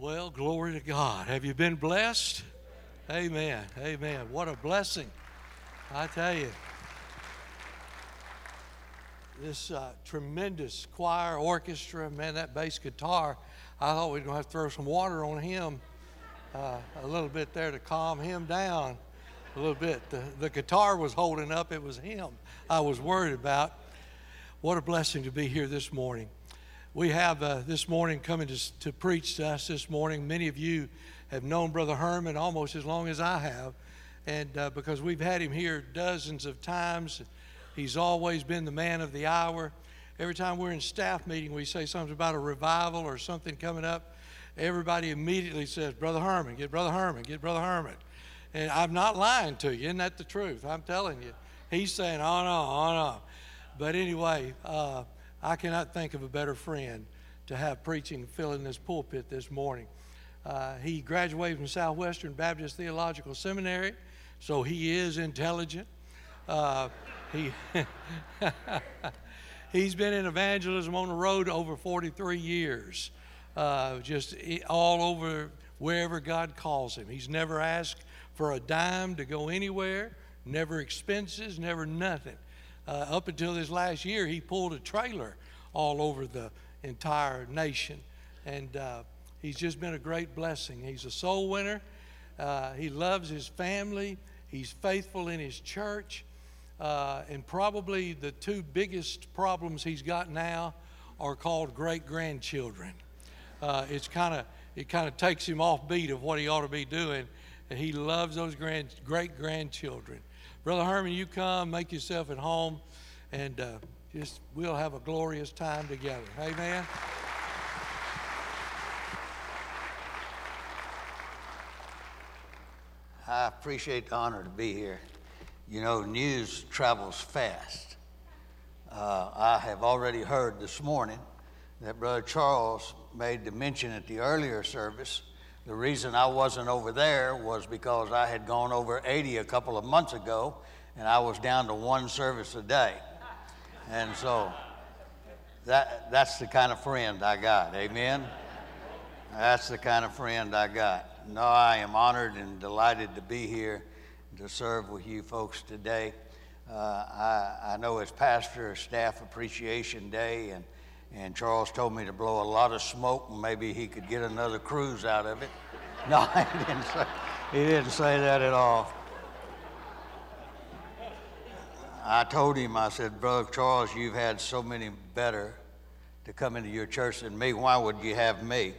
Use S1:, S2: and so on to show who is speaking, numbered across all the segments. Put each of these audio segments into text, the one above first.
S1: Well, glory to God. Have you been blessed? Amen. Amen. What a blessing. I tell you. This uh, tremendous choir orchestra, man, that bass guitar, I thought we were going to have to throw some water on him uh, a little bit there to calm him down a little bit. The, the guitar was holding up, it was him I was worried about. What a blessing to be here this morning. We have uh, this morning coming to, to preach to us this morning. Many of you have known Brother Herman almost as long as I have, and uh, because we've had him here dozens of times, he's always been the man of the hour. Every time we're in staff meeting, we say something about a revival or something coming up. Everybody immediately says, Brother Herman, get Brother Herman, get Brother Herman. And I'm not lying to you. Isn't that the truth? I'm telling you. He's saying, oh no, oh no. But anyway, uh, I cannot think of a better friend to have preaching, filling this pulpit this morning. Uh, he graduated from Southwestern Baptist Theological Seminary, so he is intelligent. Uh, he he's been in evangelism on the road over 43 years, uh, just all over wherever God calls him. He's never asked for a dime to go anywhere, never expenses, never nothing. Uh, up until this last year, he pulled a trailer all over the entire nation. And uh, he's just been a great blessing. He's a soul winner. Uh, he loves his family. He's faithful in his church. Uh, and probably the two biggest problems he's got now are called great grandchildren. Uh, it's kind of it kind of takes him off beat of what he ought to be doing. And he loves those grand, great grandchildren. Brother Herman, you come, make yourself at home, and uh, just we'll have a glorious time together. Amen.
S2: I appreciate the honor to be here. You know, news travels fast. Uh, I have already heard this morning that Brother Charles made the mention at the earlier service the reason I wasn't over there was because I had gone over 80 a couple of months ago and I was down to one service a day. And so that, that's the kind of friend I got. Amen? That's the kind of friend I got. No, I am honored and delighted to be here to serve with you folks today. Uh, I, I know it's Pastor Staff Appreciation Day, and and Charles told me to blow a lot of smoke and maybe he could get another cruise out of it. No, he didn't say, he didn't say that at all. I told him, I said, Brother Charles, you've had so many better to come into your church than me. Why would you have me?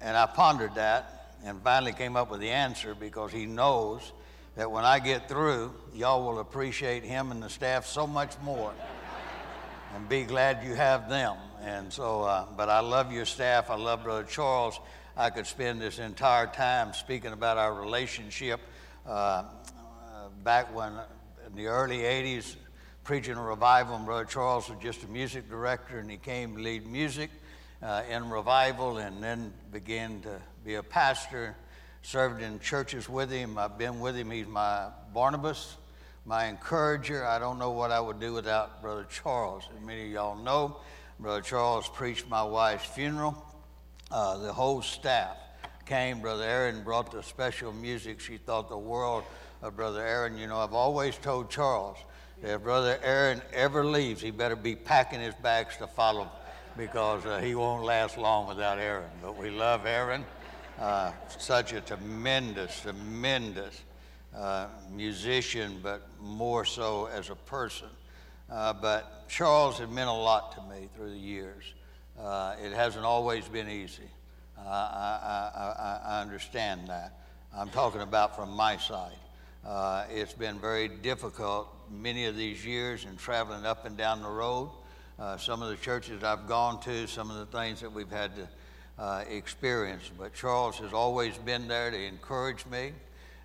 S2: And I pondered that and finally came up with the answer because he knows that when I get through, y'all will appreciate him and the staff so much more and be glad you have them. And so, uh, but I love your staff. I love Brother Charles. I could spend this entire time speaking about our relationship. Uh, uh, back when, in the early 80s, preaching a revival, and Brother Charles was just a music director, and he came to lead music uh, in revival and then began to be a pastor, served in churches with him. I've been with him. He's my Barnabas my encourager. I don't know what I would do without Brother Charles. As many of y'all know, Brother Charles preached my wife's funeral. Uh, the whole staff came. Brother Aaron brought the special music. She thought the world of Brother Aaron. You know, I've always told Charles that if Brother Aaron ever leaves, he better be packing his bags to follow because uh, he won't last long without Aaron. But we love Aaron. Uh, such a tremendous, tremendous uh, musician, but more so as a person. Uh, but Charles had meant a lot to me through the years. Uh, it hasn't always been easy. I, I, I, understand that. I'm talking about from my side. Uh, it's been very difficult many of these years in traveling up and down the road. Uh, some of the churches I've gone to, some of the things that we've had to uh, experience. But Charles has always been there to encourage me,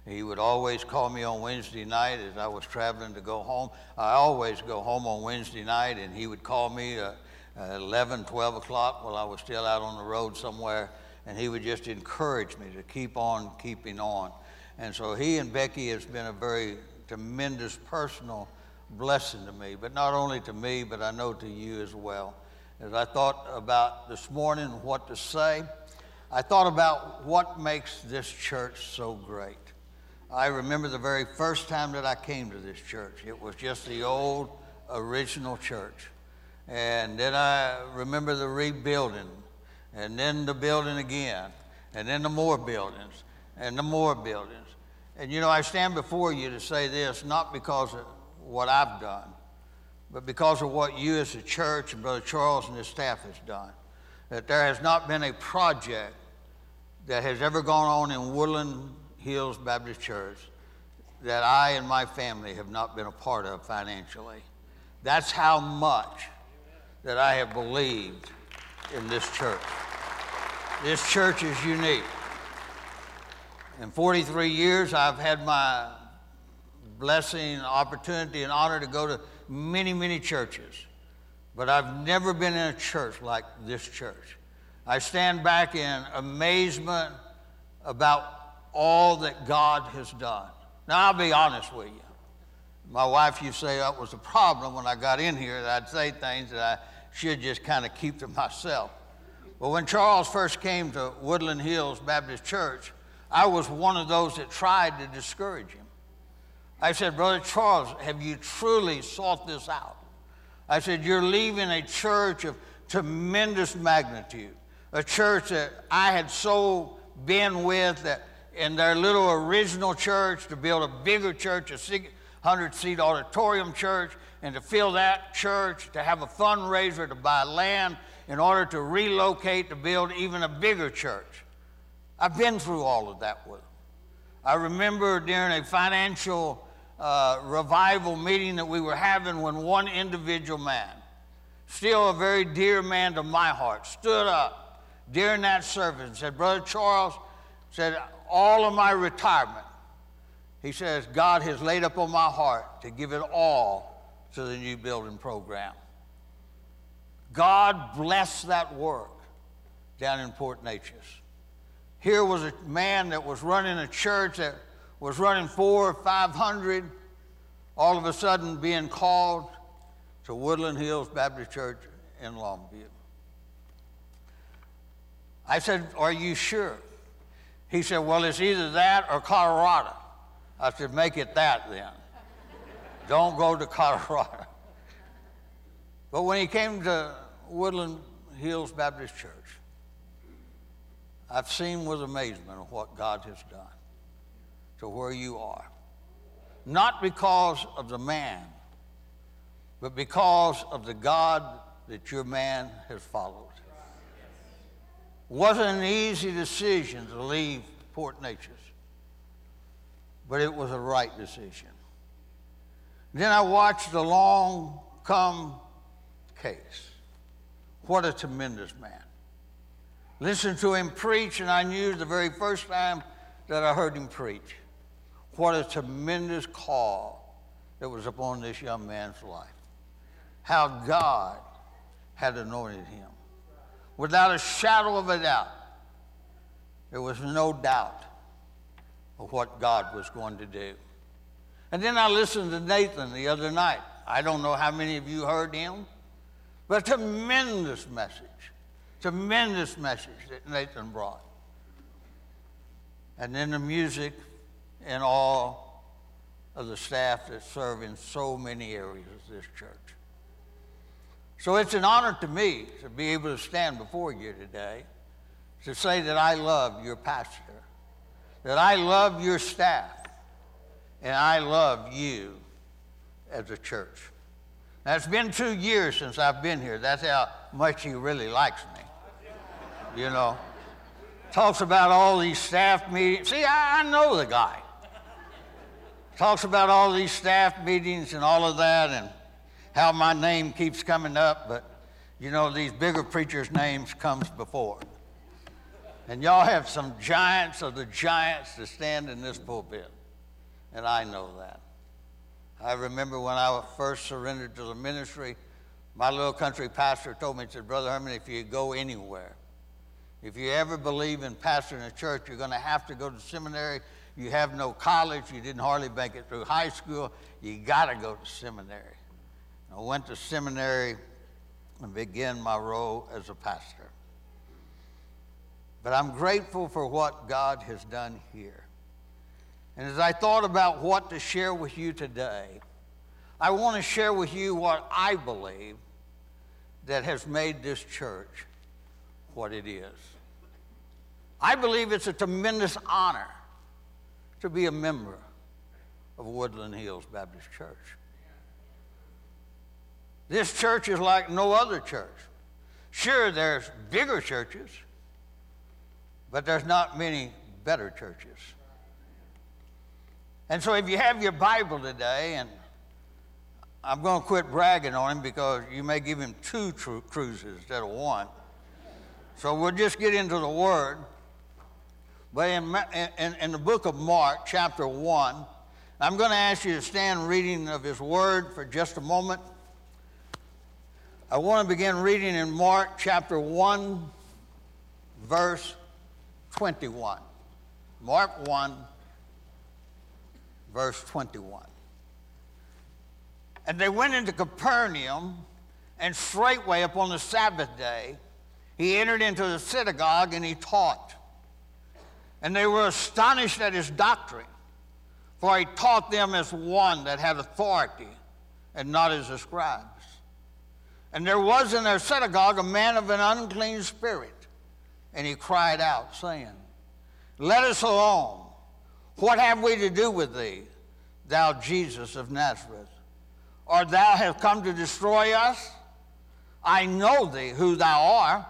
S2: he would always call me on Wednesday night as I was traveling to go home. I always go home on Wednesday night, and he would call me uh, at 11, 12 o'clock while I was still out on the road somewhere, and he would just encourage me to keep on keeping on. And so he and Becky has been a very tremendous personal blessing to me, but not only to me, but I know to you as well. As I thought about this morning what to say, I thought about what makes this church so great. I remember the very first time that I came to this church. It was just the old original church. And then I remember the rebuilding, and then the building again, and then the more buildings, and the more buildings. And you know, I stand before you to say this not because of what I've done, but because of what you as a church and Brother Charles and his staff has done. That there has not been a project that has ever gone on in Woodland Hills Baptist Church that I and my family have not been a part of financially. That's how much that I have believed in this church. This church is unique. In 43 years, I've had my blessing, opportunity, and honor to go to many, many churches, but I've never been in a church like this church. I stand back in amazement about all that God has done. Now, I'll be honest with you. My wife used to say that was a problem when I got in here, that I'd say things that I should just kind of keep to myself. But when Charles first came to Woodland Hills Baptist Church, I was one of those that tried to discourage him. I said, Brother Charles, have you truly sought this out? I said, You're leaving a church of tremendous magnitude, a church that I had so been with that in their little original church to build a bigger church, a 600 seat auditorium church, and to fill that church, to have a fundraiser to buy land in order to relocate to build even a bigger church. I've been through all of that with them. I remember during a financial uh, revival meeting that we were having when one individual man, still a very dear man to my heart, stood up during that service and said, Brother Charles, said, all of my retirement, he says, God has laid up on my heart to give it all to the new building program. God bless that work down in Port Neches. Here was a man that was running a church that was running four or five hundred, all of a sudden being called to Woodland Hills Baptist Church in Longview. I said, Are you sure? He said, Well, it's either that or Colorado. I said, Make it that then. Don't go to Colorado. But when he came to Woodland Hills Baptist Church, I've seen with amazement what God has done to where you are. Not because of the man, but because of the God that your man has followed. Wasn't an easy decision to leave Port Neches, but it was a right decision. Then I watched the long come case. What a tremendous man. Listened to him preach, and I knew the very first time that I heard him preach what a tremendous call that was upon this young man's life. How God had anointed him. Without a shadow of a doubt, there was no doubt of what God was going to do. And then I listened to Nathan the other night. I don't know how many of you heard him, but a tremendous message. Tremendous message that Nathan brought. And then the music and all of the staff that serve in so many areas of this church. So it's an honor to me to be able to stand before you today to say that I love your pastor, that I love your staff, and I love you as a church. Now, it's been two years since I've been here. That's how much he really likes me you know. Talks about all these staff meetings. See, I, I know the guy. Talks about all these staff meetings and all of that and how my name keeps coming up, but you know, these bigger preachers' names comes before. And y'all have some giants of the giants to stand in this pulpit. And I know that. I remember when I first surrendered to the ministry, my little country pastor told me, he said, Brother Herman, if you go anywhere, if you ever believe in pastoring a church, you're going to have to go to seminary. You have no college. You didn't hardly make it through high school. You got to go to seminary. I went to seminary and began my role as a pastor. but I'm grateful for what God has done here. And as I thought about what to share with you today, I want to share with you what I believe that has made this church what it is. I believe it's a tremendous honor to be a member of Woodland Hills Baptist Church. This church is like no other church. Sure, there's bigger churches, but there's not many better churches. And so if you have your Bible today, and I'm going to quit bragging on him because you may give him two tru- cruises instead of one. So we'll just get into the Word. But in, in, in the book of Mark, chapter 1, I'm going to ask you to stand reading of his Word for just a moment. I want to begin reading in Mark chapter 1, verse 21. Mark 1, verse 21. And they went into Capernaum, and straightway upon the Sabbath day, he entered into the synagogue and he taught. And they were astonished at his doctrine, for he taught them as one that had authority and not as a scribes. And there was in their synagogue a man of an unclean spirit, and he cried out, saying, Let us alone. What have we to do with thee, thou Jesus of Nazareth? Or thou come to destroy us? I know thee, who thou art,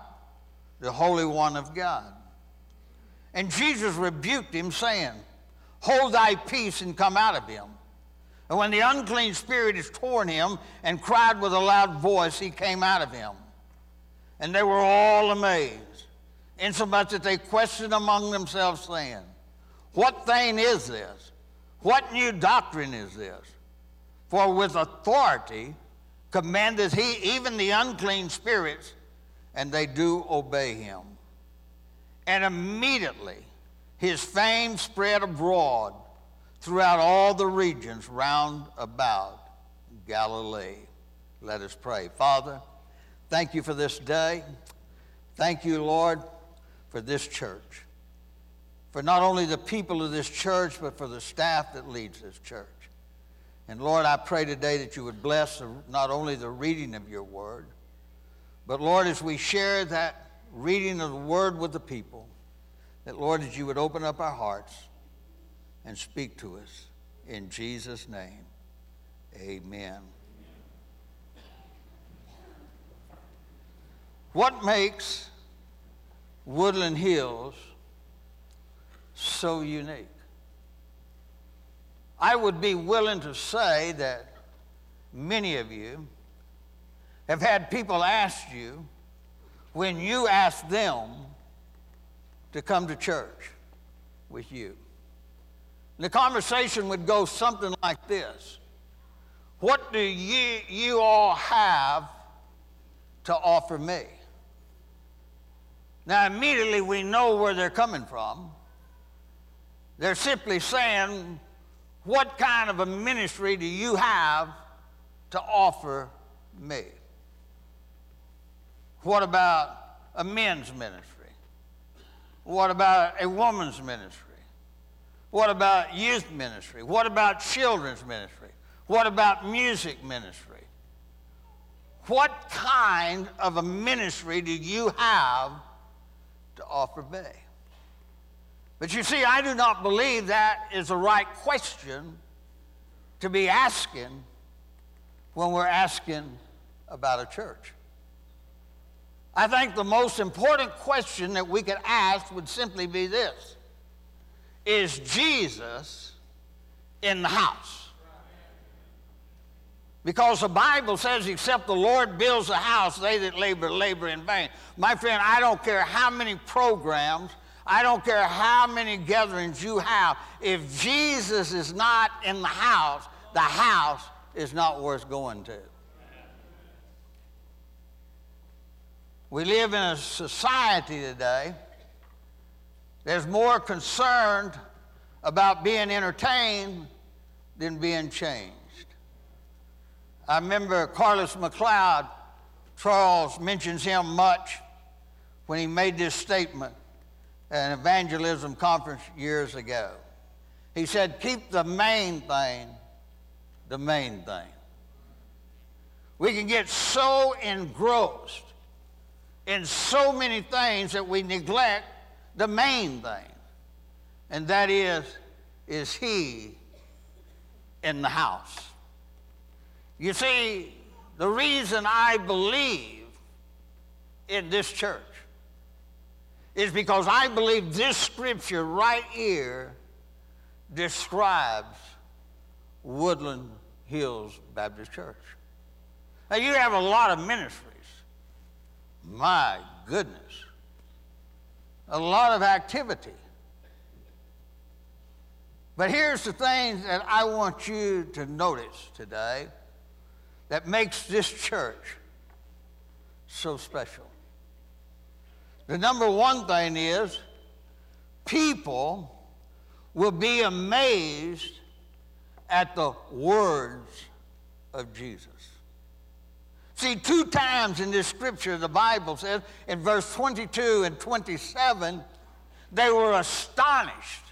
S2: the Holy One of God. And Jesus rebuked him, saying, Hold thy peace and come out of him. And when the unclean spirit had torn him and cried with a loud voice, he came out of him. And they were all amazed, insomuch that they questioned among themselves, saying, What thing is this? What new doctrine is this? For with authority commandeth he even the unclean spirits, and they do obey him. And immediately his fame spread abroad throughout all the regions round about Galilee. Let us pray. Father, thank you for this day. Thank you, Lord, for this church. For not only the people of this church, but for the staff that leads this church. And Lord, I pray today that you would bless not only the reading of your word, but Lord, as we share that reading of the word with the people, that Lord, that you would open up our hearts and speak to us. In Jesus' name, amen. What makes Woodland Hills so unique? I would be willing to say that many of you have had people ask you when you ask them to come to church with you. The conversation would go something like this What do you, you all have to offer me? Now, immediately we know where they're coming from. They're simply saying, What kind of a ministry do you have to offer me? What about a men's ministry? What about a woman's ministry? What about youth ministry? What about children's ministry? What about music ministry? What kind of a ministry do you have to offer me? But you see, I do not believe that is the right question to be asking when we're asking about a church. I think the most important question that we could ask would simply be this is Jesus in the house? Because the Bible says, except the Lord builds a house, they that labor, labor in vain. My friend, I don't care how many programs, I don't care how many gatherings you have. If Jesus is not in the house, the house is not worth going to. We live in a society today there's more concerned about being entertained than being changed. I remember Carlos McLeod, Charles mentions him much when he made this statement at an evangelism conference years ago. He said, Keep the main thing the main thing. We can get so engrossed in so many things that we neglect the main thing, and that is, is He in the house? You see, the reason I believe in this church is because I believe this scripture right here describes Woodland Hills Baptist Church. Now, you have a lot of ministries. My goodness. A lot of activity. But here's the things that I want you to notice today that makes this church so special. The number one thing is people will be amazed at the words of Jesus. See, two times in this scripture, the Bible says in verse 22 and 27, they were astonished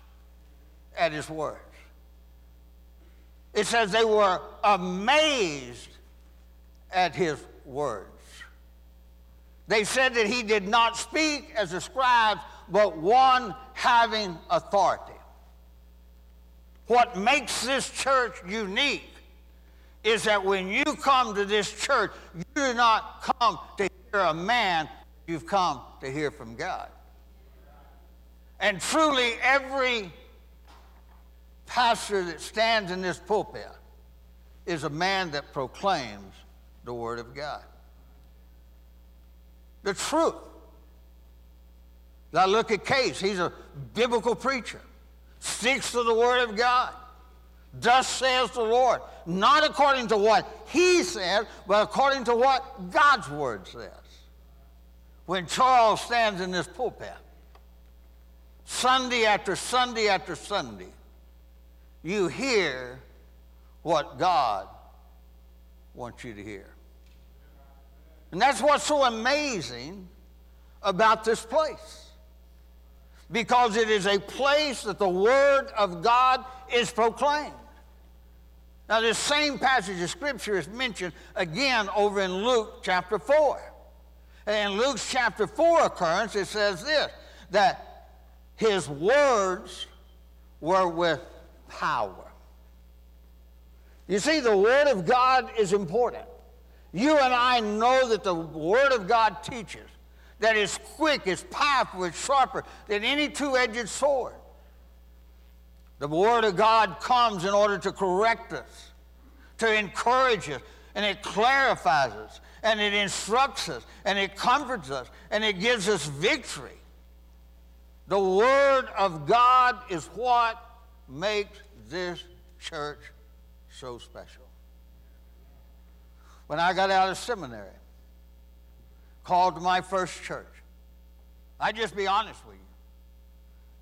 S2: at his words. It says they were amazed at his words. They said that he did not speak as a scribe, but one having authority. What makes this church unique is that when you come to this church, you do not come to hear a man, you've come to hear from God. And truly, every pastor that stands in this pulpit is a man that proclaims the Word of God. The truth. Now, look at Case, he's a biblical preacher sticks to the word of God. Thus says the Lord, not according to what he says, but according to what God's word says. When Charles stands in this pulpit, Sunday after Sunday after Sunday, you hear what God wants you to hear. And that's what's so amazing about this place because it is a place that the Word of God is proclaimed. Now, this same passage of Scripture is mentioned again over in Luke chapter 4. And in Luke's chapter 4 occurrence, it says this that his words were with power. You see, the Word of God is important. You and I know that the Word of God teaches that is quick, is powerful, is sharper than any two edged sword. The Word of God comes in order to correct us, to encourage us, and it clarifies us, and it instructs us, and it comforts us, and it gives us victory. The Word of God is what makes this church so special. When I got out of seminary, called to my first church. I just be honest with you.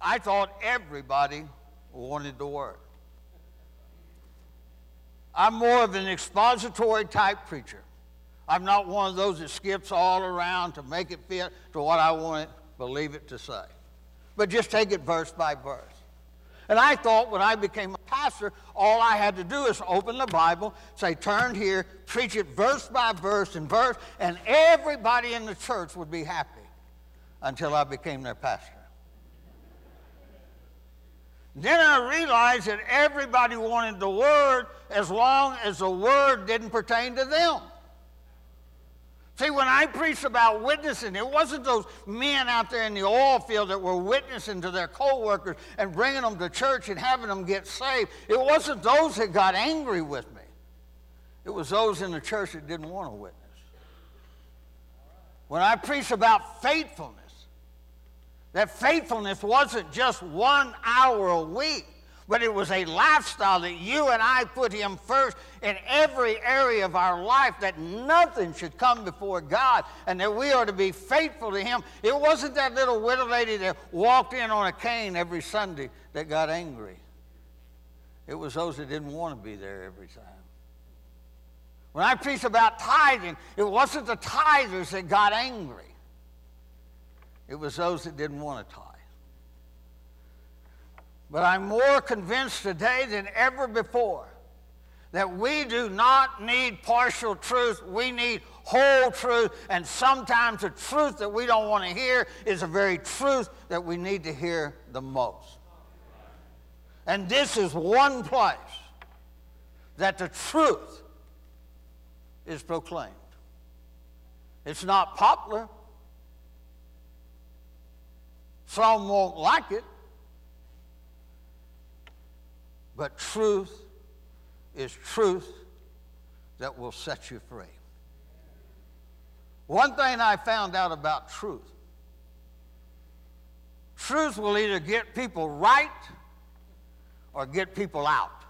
S2: I thought everybody wanted the word. I'm more of an expository type preacher. I'm not one of those that skips all around to make it fit to what I want it, believe it to say. But just take it verse by verse. And I thought when I became a pastor, all I had to do is open the Bible, say, turn here, preach it verse by verse and verse, and everybody in the church would be happy until I became their pastor. Then I realized that everybody wanted the Word as long as the Word didn't pertain to them. See, when I preached about witnessing, it wasn't those men out there in the oil field that were witnessing to their co-workers and bringing them to church and having them get saved. It wasn't those that got angry with me. It was those in the church that didn't want to witness. When I preached about faithfulness, that faithfulness wasn't just one hour a week but it was a lifestyle that you and I put Him first in every area of our life, that nothing should come before God, and that we are to be faithful to Him. It wasn't that little widow lady that walked in on a cane every Sunday that got angry, it was those that didn't want to be there every time. When I preached about tithing, it wasn't the tithers that got angry. It was those that didn't want to tithe. But I'm more convinced today than ever before that we do not need partial truth. We need whole truth. And sometimes the truth that we don't want to hear is the very truth that we need to hear the most. And this is one place that the truth is proclaimed. It's not popular. Some won't like it. But truth is truth that will set you free. One thing I found out about truth truth will either get people right or get people out.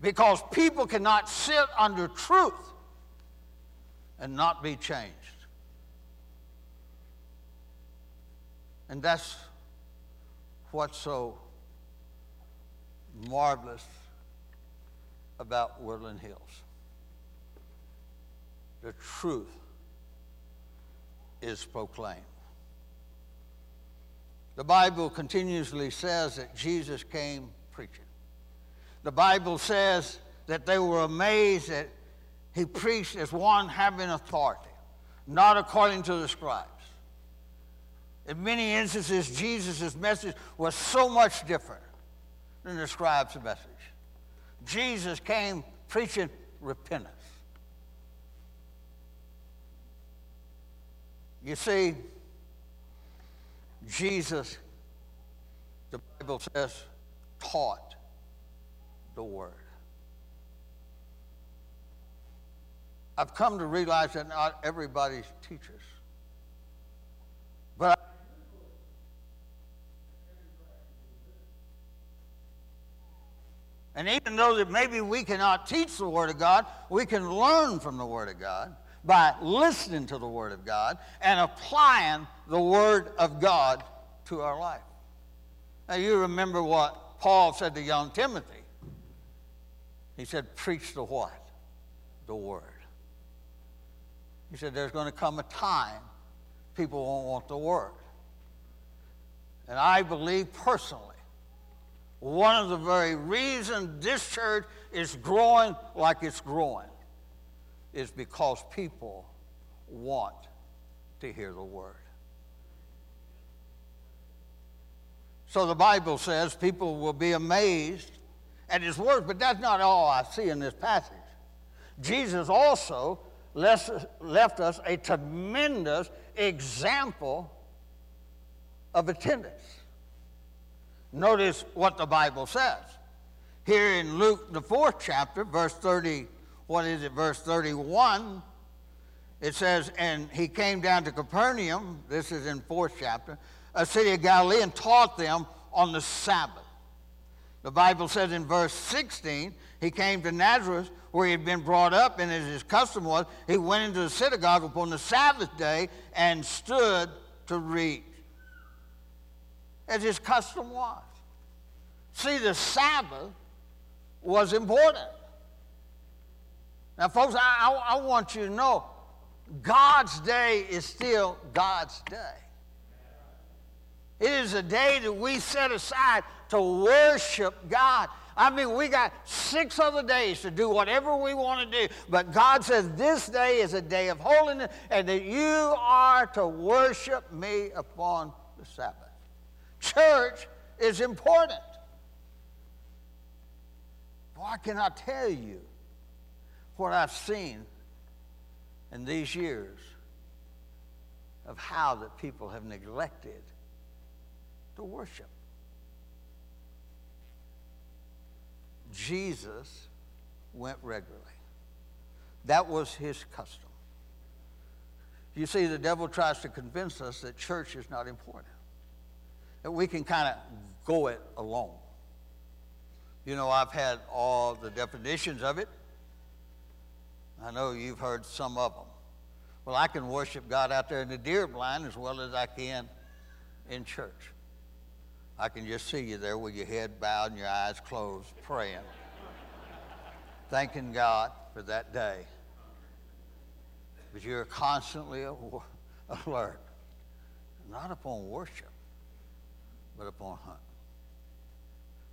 S2: Because people cannot sit under truth and not be changed. And that's what's so marvelous about Woodland Hills. The truth is proclaimed. The Bible continuously says that Jesus came preaching. The Bible says that they were amazed that he preached as one having authority, not according to the scribes. In many instances, Jesus' message was so much different than the scribe's message. Jesus came preaching repentance. You see, Jesus, the Bible says, taught the Word. I've come to realize that not everybody's teachers. But And even though that maybe we cannot teach the Word of God, we can learn from the Word of God by listening to the Word of God and applying the Word of God to our life. Now, you remember what Paul said to young Timothy. He said, Preach the what? The Word. He said, There's going to come a time people won't want the Word. And I believe personally one of the very reasons this church is growing like it's growing is because people want to hear the word. So the Bible says people will be amazed at his words, but that's not all I see in this passage. Jesus also left us a tremendous example of attendance. Notice what the Bible says. Here in Luke, the fourth chapter, verse 30, what is it, verse 31, it says, And he came down to Capernaum, this is in fourth chapter, a city of Galilee, and taught them on the Sabbath. The Bible says in verse 16, he came to Nazareth where he had been brought up, and as his custom was, he went into the synagogue upon the Sabbath day and stood to read as his custom was. See, the Sabbath was important. Now, folks, I, I, I, want you to know God's day is still God's day. It is a day that we set aside to worship God. I mean, we got six other days to do whatever we want to do, but God says this day is a day of holiness and that you are to worship me upon the Sabbath. Church is important. Boy, I cannot tell you what I've seen in these years of how that people have neglected to worship. Jesus went regularly. That was his custom. You see, the devil tries to convince us that church is not important that we can kind of go it alone. You know, I've had all the definitions of it. I know you've heard some of them. Well, I can worship God out there in the deer blind as well as I can in church. I can just see you there with your head bowed and your eyes closed, praying, thanking God for that day. But you're constantly alert, not upon worship but upon hunt.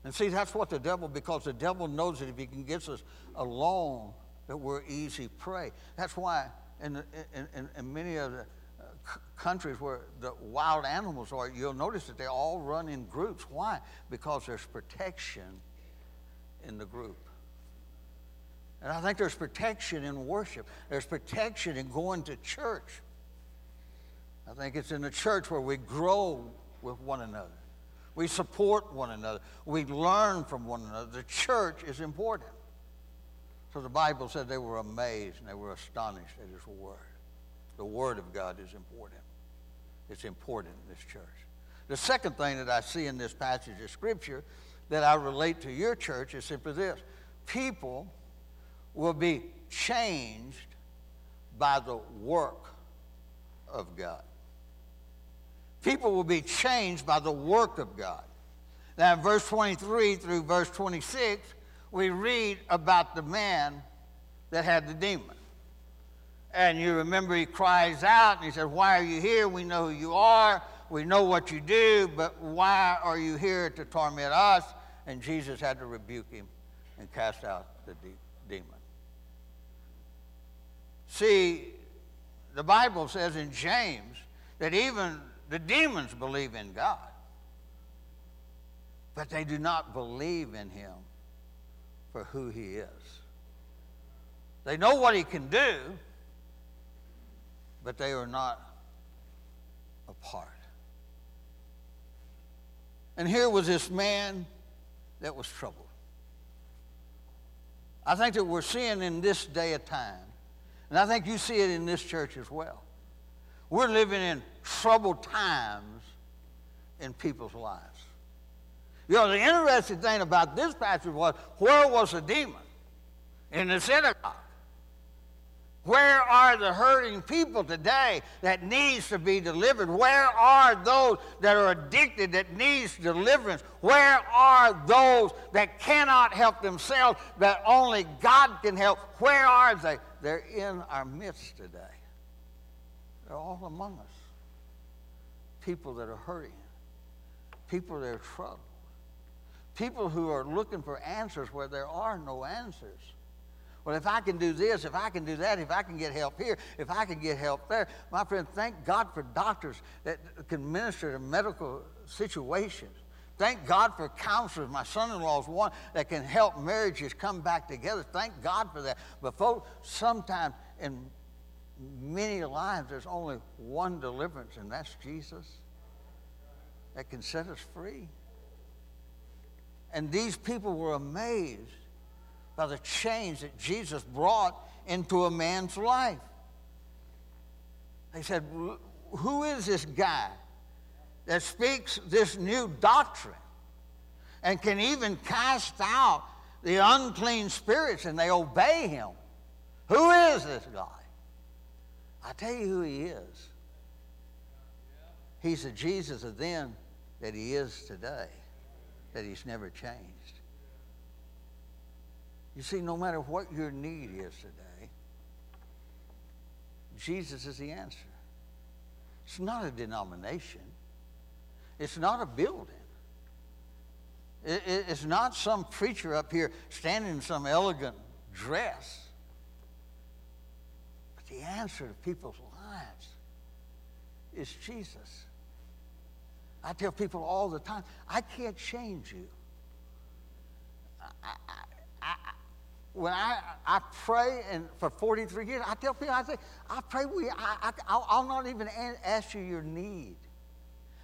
S2: And see, that's what the devil, because the devil knows that if he can get us alone, that we're easy prey. That's why in, in, in, in many of the uh, countries where the wild animals are, you'll notice that they all run in groups. Why? Because there's protection in the group. And I think there's protection in worship. There's protection in going to church. I think it's in the church where we grow with one another. We support one another. We learn from one another. The church is important. So the Bible said they were amazed and they were astonished at his word. The word of God is important. It's important in this church. The second thing that I see in this passage of Scripture that I relate to your church is simply this people will be changed by the work of God. People will be changed by the work of God. Now, in verse 23 through verse 26, we read about the man that had the demon. And you remember he cries out and he says, Why are you here? We know who you are. We know what you do, but why are you here to torment us? And Jesus had to rebuke him and cast out the de- demon. See, the Bible says in James that even the demons believe in God, but they do not believe in him for who he is. They know what he can do, but they are not a part. And here was this man that was troubled. I think that we're seeing in this day of time, and I think you see it in this church as well. We're living in troubled times in people's lives. You know, the interesting thing about this passage was where was the demon? In the synagogue. Where are the hurting people today that needs to be delivered? Where are those that are addicted that needs deliverance? Where are those that cannot help themselves that only God can help? Where are they? They're in our midst today. They're all among us. People that are hurting, people that are troubled, people who are looking for answers where there are no answers. Well, if I can do this, if I can do that, if I can get help here, if I can get help there, my friend, thank God for doctors that can minister to medical situations. Thank God for counselors. My son in law is one that can help marriages come back together. Thank God for that. But, folks, sometimes in many lives, there's only one deliverance, and that's Jesus that can set us free. And these people were amazed by the change that Jesus brought into a man's life. They said, Who is this guy that speaks this new doctrine and can even cast out the unclean spirits and they obey him? Who is this guy? I tell you who he is. He's the Jesus of then that he is today, that he's never changed. You see, no matter what your need is today, Jesus is the answer. It's not a denomination, it's not a building. it's not some preacher up here standing in some elegant dress. Answer to people's lives is Jesus. I tell people all the time, I can't change you. I, I, when I, I pray and for 43 years, I tell people, I say, I pray we, I, I, I'll not even ask you your need.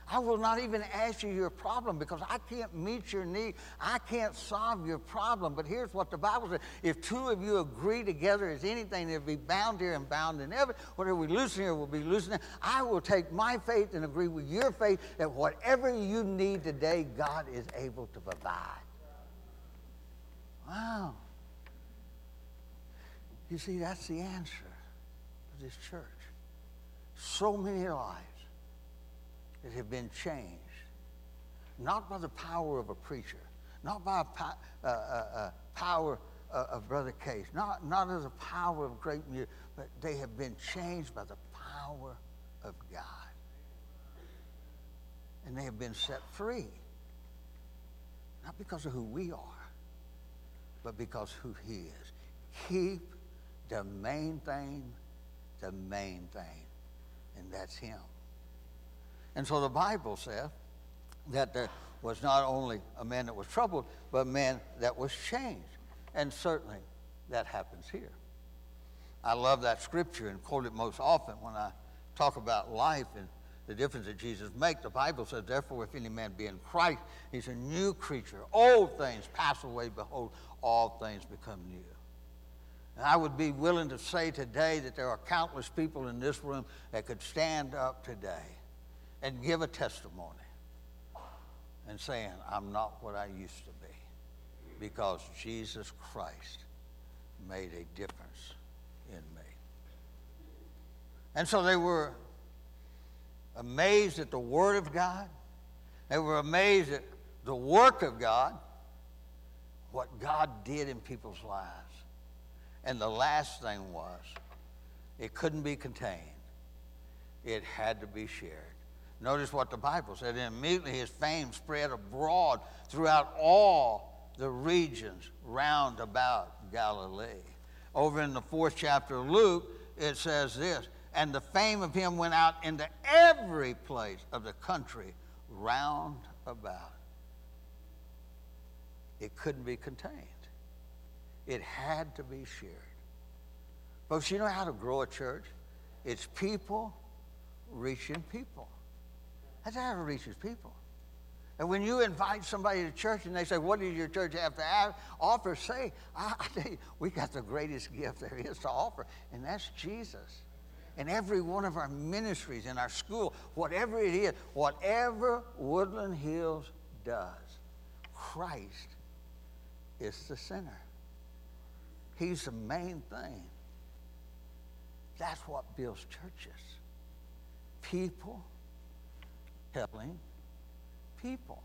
S2: I will not even ask you your problem because I can't meet your need. I can't solve your problem. But here's what the Bible says. If two of you agree together as anything, they'll be bound here and bound in heaven. Whatever we loosen here will be loosened. I will take my faith and agree with your faith that whatever you need today, God is able to provide. Wow. You see, that's the answer to this church. So many lives that have been changed, not by the power of a preacher, not by a uh, uh, uh, power of Brother Case, not, not as a power of great music, but they have been changed by the power of God. and they have been set free. Not because of who we are, but because who He is. Keep the main thing, the main thing, and that's Him. And so the Bible says that there was not only a man that was troubled, but a man that was changed. And certainly that happens here. I love that scripture and quote it most often when I talk about life and the difference that Jesus makes. The Bible says, Therefore, if any man be in Christ, he's a new creature. Old things pass away, behold, all things become new. And I would be willing to say today that there are countless people in this room that could stand up today and give a testimony and saying, I'm not what I used to be because Jesus Christ made a difference in me. And so they were amazed at the Word of God. They were amazed at the work of God, what God did in people's lives. And the last thing was, it couldn't be contained, it had to be shared. Notice what the Bible said. And immediately his fame spread abroad throughout all the regions round about Galilee. Over in the fourth chapter of Luke, it says this And the fame of him went out into every place of the country round about. It couldn't be contained, it had to be shared. Folks, you know how to grow a church? It's people reaching people. That's how it reaches people. And when you invite somebody to church and they say, What does your church have to have, offer? Say, I, I tell you, we got the greatest gift there is to offer, and that's Jesus. And every one of our ministries in our school, whatever it is, whatever Woodland Hills does, Christ is the center. He's the main thing. That's what builds churches. People telling people.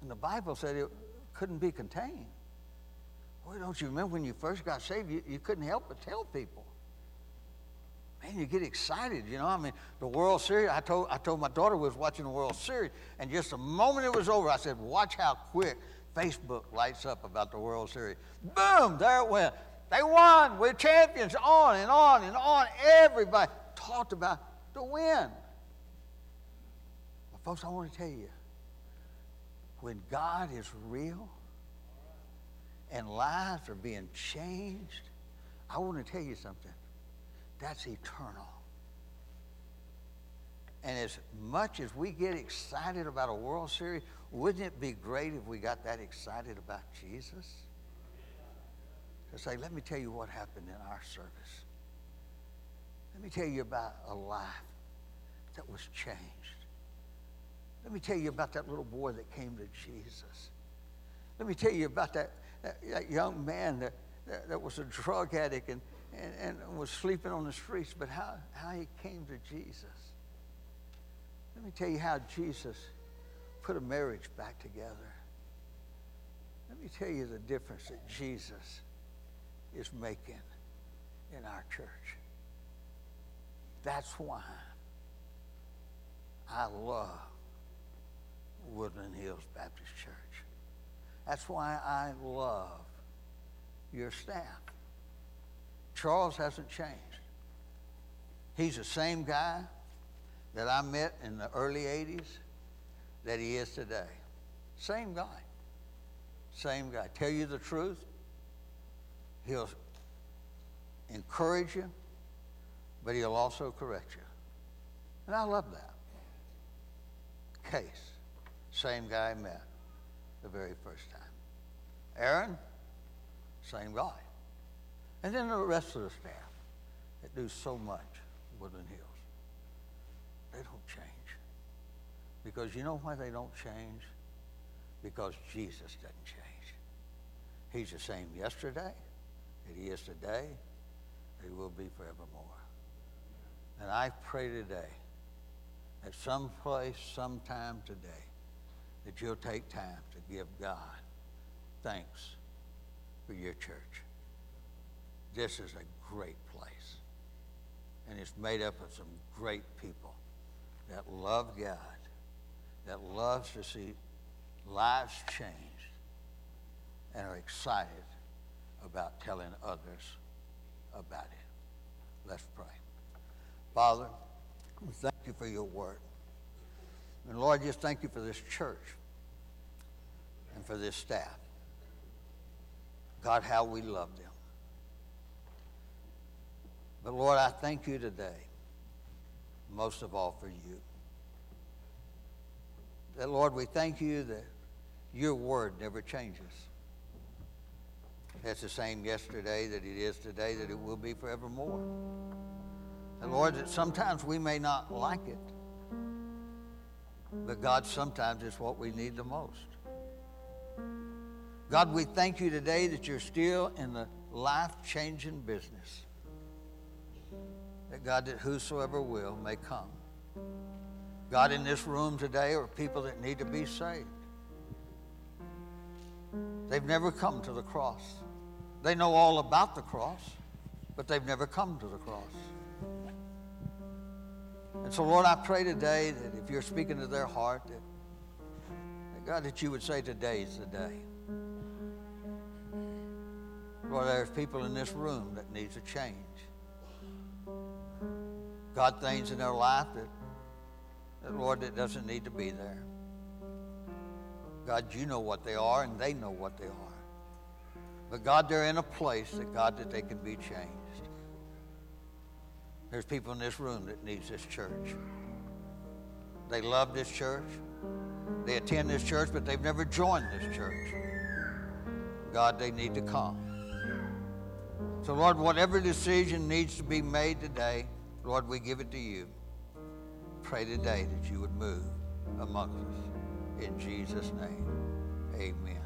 S2: And the Bible said it couldn't be contained. Boy, don't you remember when you first got saved, you, you couldn't help but tell people. Man, you get excited, you know. I mean, the World Series, I told, I told my daughter was watching the World Series, and just the moment it was over, I said, watch how quick Facebook lights up about the World Series. Boom, there it went. They won. We're champions. On and on and on. Everybody talked about the win. Folks, I want to tell you when God is real and lives are being changed, I want to tell you something. That's eternal. And as much as we get excited about a World Series, wouldn't it be great if we got that excited about Jesus? To say, let me tell you what happened in our service. Let me tell you about a life that was changed. Let me tell you about that little boy that came to Jesus. Let me tell you about that, that, that young man that, that, that, was a drug addict and, and, and was sleeping on the streets, but how, how he came to Jesus. Let me tell you how Jesus put a marriage back together. Let me tell you the difference that Jesus is making in our church. That's why I love Woodland Hills Baptist Church. That's why I love your staff. Charles hasn't changed. He's the same guy that I met in the early 80s that he is today. Same guy. Same guy. Tell you the truth, he'll encourage you, but he'll also correct you. And I love that. Case. Same guy I met the very first time. Aaron, same guy. And then the rest of the staff that do so much Woodland Hills. They don't change. Because you know why they don't change? Because Jesus doesn't change. He's the same yesterday, that he is today, that he will be forevermore. And I pray today, at some place, sometime today, that you'll take time to give God thanks for your church. This is a great place. And it's made up of some great people that love God that loves to see lives changed and are excited about telling others about it. Let's pray. Father, we thank you for your word. And Lord, just thank you for this church and for this staff. God, how we love them. But Lord, I thank you today, most of all for you. That, Lord, we thank you that your word never changes. It's the same yesterday that it is today, that it will be forevermore. And Lord, that sometimes we may not like it, but God, sometimes it's what we need the most. God, we thank you today that you're still in the life changing business. That God, that whosoever will may come. God, in this room today are people that need to be saved. They've never come to the cross. They know all about the cross, but they've never come to the cross. And so, Lord, I pray today that if you're speaking to their heart, that, that God, that you would say today is the day. Lord, there's people in this room that needs a change. God, things in their life that, that, Lord, that doesn't need to be there. God, you know what they are, and they know what they are. But God, they're in a place that God that they can be changed. There's people in this room that needs this church. They love this church. They attend this church, but they've never joined this church. God, they need to come. So, Lord, whatever decision needs to be made today, Lord, we give it to you. Pray today that you would move among us. In Jesus' name, amen.